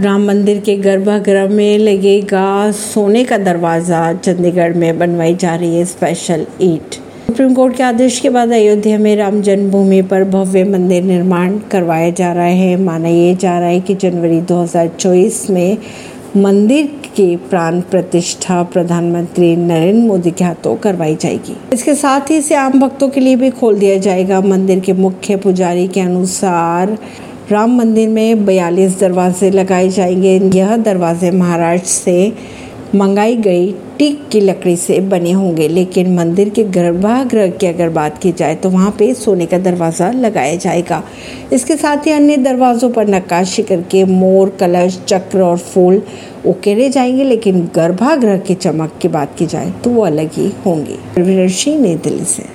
राम मंदिर के गर्भगृह में लगेगा सोने का दरवाज़ा। चंडीगढ़ में बनवाई जा रही है स्पेशल ईट सुप्रीम कोर्ट के आदेश के बाद अयोध्या में राम जन्मभूमि पर भव्य मंदिर निर्माण करवाया जा रहा है। माना यह जा रहा है कि जनवरी 2024 में मंदिर के प्राण प्रतिष्ठा प्रधानमंत्री नरेंद्र मोदी के हाथों करवाई जाएगी। इसके साथ ही इसे आम भक्तों के लिए भी खोल दिया जाएगा। मंदिर के मुख्य पुजारी के अनुसार राम मंदिर में बयालीस दरवाजे लगाए जाएँगे। यह दरवाजे महाराष्ट्र से मंगाई गई टीक की लकड़ी से बने होंगे। लेकिन मंदिर के गर्भागृह की अगर बात की जाए तो वहाँ पे सोने का दरवाज़ा लगाया जाएगा। इसके साथ ही अन्य दरवाज़ों पर नक्काशी करके मोर, कलश, चक्र और फूल उकेरे जाएँगे। लेकिन गर्भागृह की चमक की बात की जाए तो वो अलग ही होंगे। नई दिल्ली से।